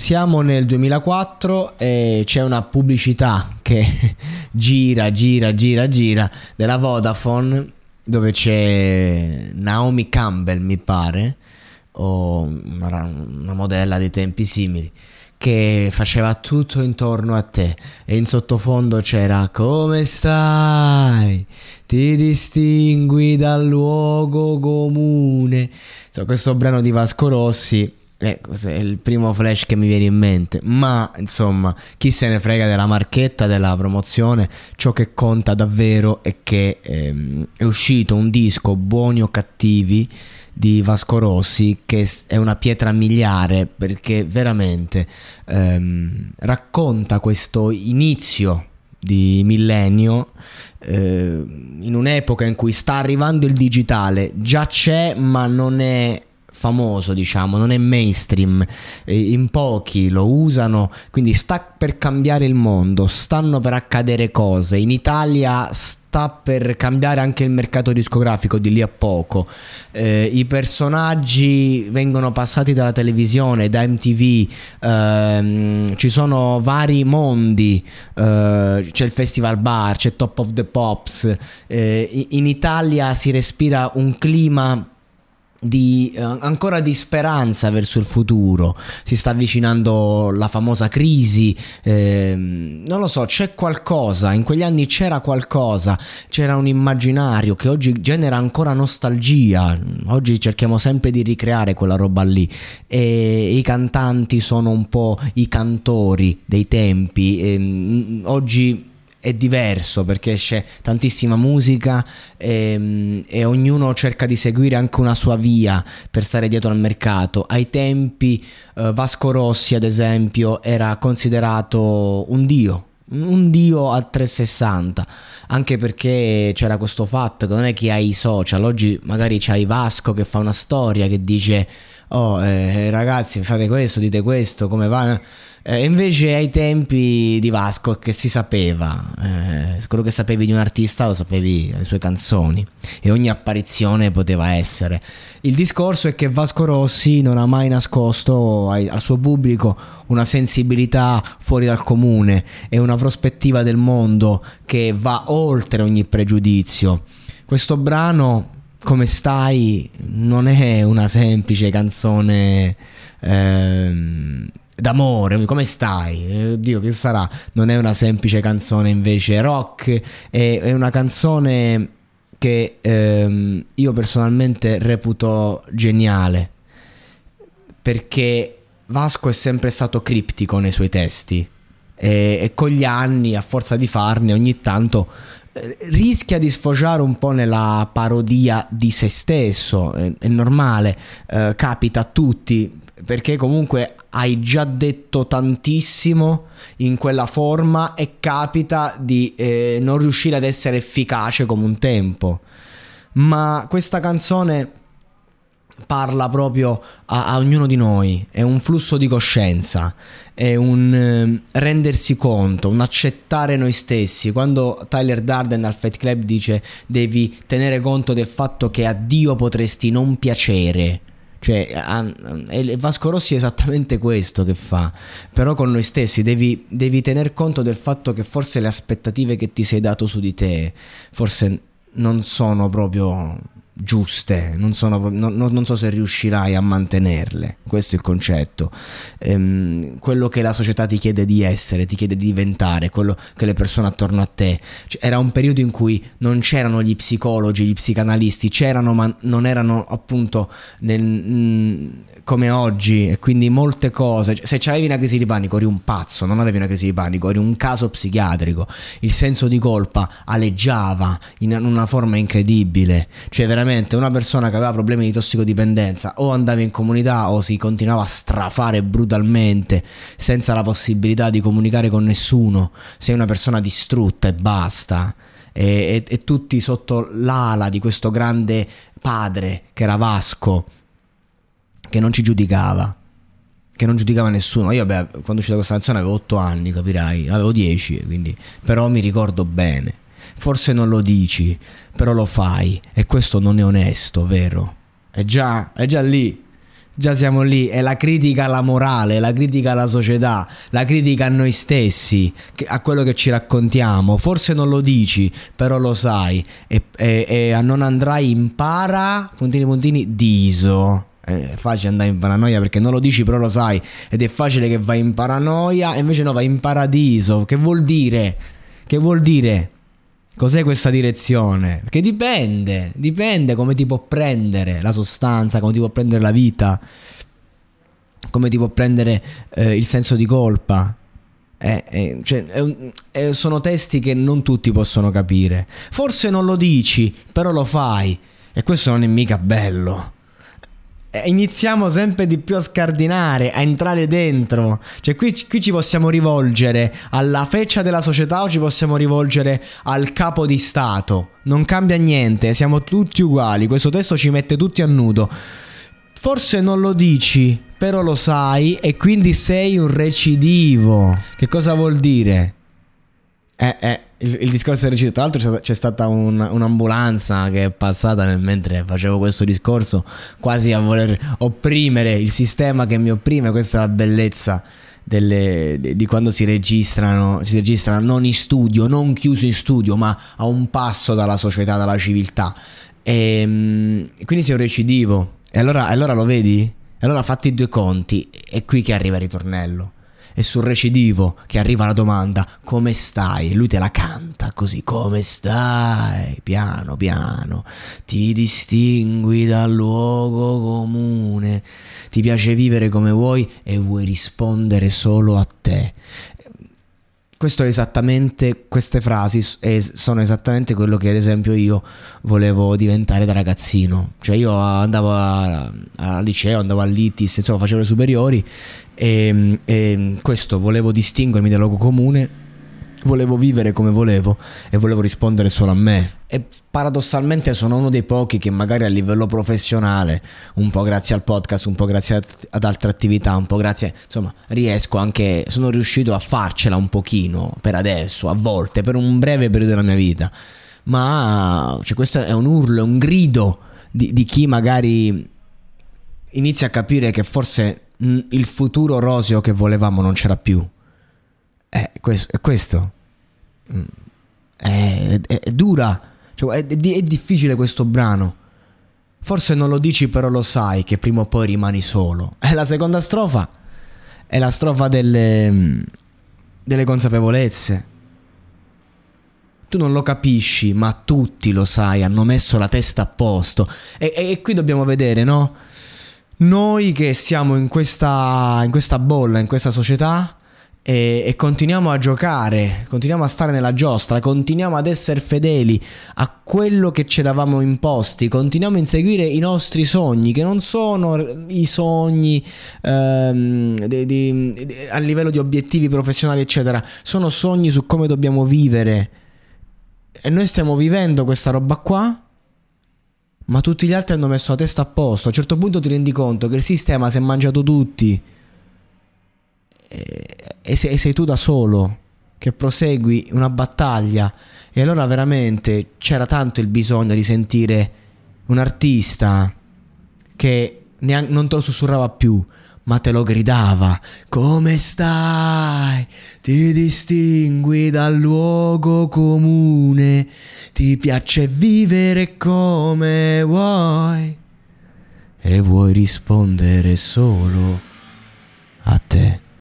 Siamo nel 2004 e c'è una pubblicità che gira, gira, gira, gira della Vodafone dove c'è Naomi Campbell, mi pare, o una, modella dei tempi simili che faceva tutto intorno a te e in sottofondo c'era come stai? Ti distingui dal luogo comune. So, questo brano di Vasco Rossi eh, è il primo flash che mi viene in mente. Ma insomma, chi se ne frega della marchetta, della promozione? Ciò che conta davvero è che ehm, è uscito un disco, buoni o cattivi, di Vasco Rossi, che è una pietra miliare perché veramente ehm, racconta questo inizio di millennio eh, in un'epoca in cui sta arrivando il digitale, già c'è ma non è famoso, diciamo, non è mainstream, in pochi lo usano, quindi sta per cambiare il mondo, stanno per accadere cose. In Italia sta per cambiare anche il mercato discografico di lì a poco. Eh, I personaggi vengono passati dalla televisione, da MTV, ehm, ci sono vari mondi, eh, c'è il Festival Bar, c'è Top of the Pops. Eh, in Italia si respira un clima di, eh, ancora di speranza verso il futuro. Si sta avvicinando la famosa crisi. Eh, non lo so, c'è qualcosa. In quegli anni c'era qualcosa. C'era un immaginario che oggi genera ancora nostalgia. Oggi cerchiamo sempre di ricreare quella roba lì. E i cantanti sono un po' i cantori dei tempi. E, oggi è diverso perché c'è tantissima musica e, ehm, e, ognuno cerca di seguire anche una sua via per stare dietro al mercato. Ai tempi eh, Vasco Rossi, ad esempio, era considerato un dio. Un dio a 360 anche perché c'era questo fatto che non è che hai i social oggi magari c'hai Vasco che fa una storia che dice oh eh, ragazzi fate questo dite questo come va eh, invece ai tempi di Vasco che si sapeva, eh, quello che sapevi di un artista lo sapevi le sue canzoni e ogni apparizione poteva essere. Il discorso è che Vasco Rossi non ha mai nascosto ai, al suo pubblico una sensibilità fuori dal comune e una prospettiva del mondo che va oltre ogni pregiudizio. Questo brano, come stai, non è una semplice canzone... Ehm, d'amore, come stai? Oddio, che sarà? Non è una semplice canzone invece rock, è, è una canzone che ehm, io personalmente reputo geniale perché Vasco è sempre stato criptico nei suoi testi e, e con gli anni, a forza di farne, ogni tanto rischia di sfociare un po' nella parodia di se stesso, è, è normale, eh, capita a tutti, perché comunque hai già detto tantissimo in quella forma e capita di eh, non riuscire ad essere efficace come un tempo. Ma questa canzone parla proprio a, a, ognuno di noi, è un flusso di coscienza, è un eh, rendersi conto, un accettare noi stessi. Quando Tyler Darden al Fight Club dice devi tenere conto del fatto che a Dio potresti non piacere, cioè, Vasco Rossi è esattamente questo che fa, però con noi stessi devi, devi tener conto del fatto che forse le aspettative che ti sei dato su di te, forse non sono proprio giuste, non, sono, non, non, so se riuscirai a mantenerle, questo è il concetto. Ehm, quello che la società ti chiede di essere, ti chiede di diventare, quello che le persone attorno a te. Cioè, era un periodo in cui non c'erano gli psicologi, gli psicanalisti, c'erano ma non erano appunto nel, mh, mm, come oggi e quindi molte cose. Se avevi una crisi di panico eri un pazzo, non avevi una crisi di panico, eri un caso psichiatrico. Il senso di colpa aleggiava in una forma incredibile, cioè veramente veramente una persona che aveva problemi di tossicodipendenza o andava in comunità o si continuava a strafare brutalmente senza la possibilità di comunicare con nessuno, sei una persona distrutta e basta. E, e, e tutti sotto l'ala di questo grande padre che era Vasco, che non ci giudicava che non giudicava nessuno. Io, beh, quando è uscita questa canzone avevo 8 anni, capirai, avevo 10, quindi, però mi ricordo bene. Forse non lo dici, però lo fai e questo non è onesto, vero? È già, è già lì. Già siamo lì, è la critica alla morale, la critica alla società, la critica a noi stessi, a quello che ci raccontiamo. Forse non lo dici, però lo sai. E, e, e non andrai in para, puntini puntini, diso. È facile andare in paranoia perché non lo dici, però lo sai. Ed è facile che vai in paranoia, e invece no, vai in paradiso. Che vuol dire? Che vuol dire? Cos'è questa direzione? Perché dipende, dipende come ti può prendere la sostanza, come ti può prendere la vita, come ti può prendere eh, il senso di colpa. Eh, eh, cioè, eh, sono testi che non tutti possono capire. Forse non lo dici, però lo fai. E questo non è mica bello. Eh, iniziamo sempre di più a scardinare, a entrare dentro. Cioè, qui, qui, ci possiamo rivolgere alla feccia della società o ci possiamo rivolgere al capo di Stato. Non cambia niente, siamo tutti uguali. Questo testo ci mette tutti a nudo. Forse non lo dici, però lo sai e quindi sei un recidivo. Che cosa vuol dire? Eh, eh il, il discorso del recidivo. Tra l'altro c'è stata un, un'ambulanza che è passata nel, mentre facevo questo discorso, quasi a voler opprimere il sistema che mi opprime. Questa è la bellezza. Delle, di quando si registrano, si registrano non in studio, non chiuso in studio, ma a un passo dalla società, dalla civiltà. E, ehm, quindi sei un recidivo. E allora, allora lo vedi? E allora fatti due conti. È qui che arriva il ritornello e sul recidivo che arriva la domanda come stai? Lui te la canta così come stai? Piano piano ti distingui dal luogo comune, ti piace vivere come vuoi e vuoi rispondere solo a te questo è esattamente, queste frasi sono esattamente quello che ad esempio io volevo diventare da ragazzino. Cioè io andavo al liceo, andavo all'ITIS, insomma facevo le superiori e, e questo volevo distinguermi dal luogo comune volevo vivere come volevo e volevo rispondere solo a me. E paradossalmente sono uno dei pochi che magari a livello professionale, un po' grazie al podcast, un po' grazie ad altre attività, un po' grazie, insomma, riesco anche, sono riuscito a farcela un pochino per adesso, a volte, per un breve periodo della mia vita. Ma cioè, questo è un urlo, è un grido di, di chi magari inizia a capire che forse il futuro roseo che volevamo non c'era più è questo. È, questo. Mm. È, è, è dura. Cioè, è, è difficile questo brano. Forse non lo dici, però lo sai che prima o poi rimani solo. E la seconda strofa è la strofa delle, delle consapevolezze. Tu non lo capisci, ma tutti lo sai, hanno messo la testa a posto. E, e, e qui dobbiamo vedere, no? Noi che siamo in questa, in questa bolla, in questa società, e, e, continuiamo a giocare, continuiamo a stare nella giostra, continuiamo ad essere fedeli a quello che ci eravamo imposti, continuiamo a inseguire i nostri sogni, che non sono i sogni ehm, di, di, di, a livello di obiettivi professionali, eccetera, sono sogni su come dobbiamo vivere. E noi stiamo vivendo questa roba qua. Ma tutti gli altri hanno messo la testa a posto. A un certo punto ti rendi conto che il sistema si è mangiato tutti. E sei, sei tu da solo che prosegui una battaglia. E allora veramente c'era tanto il bisogno di sentire un artista che non te lo sussurrava più, ma te lo gridava. Come stai? Ti distingui dal luogo comune, ti piace vivere come vuoi e vuoi rispondere solo a te.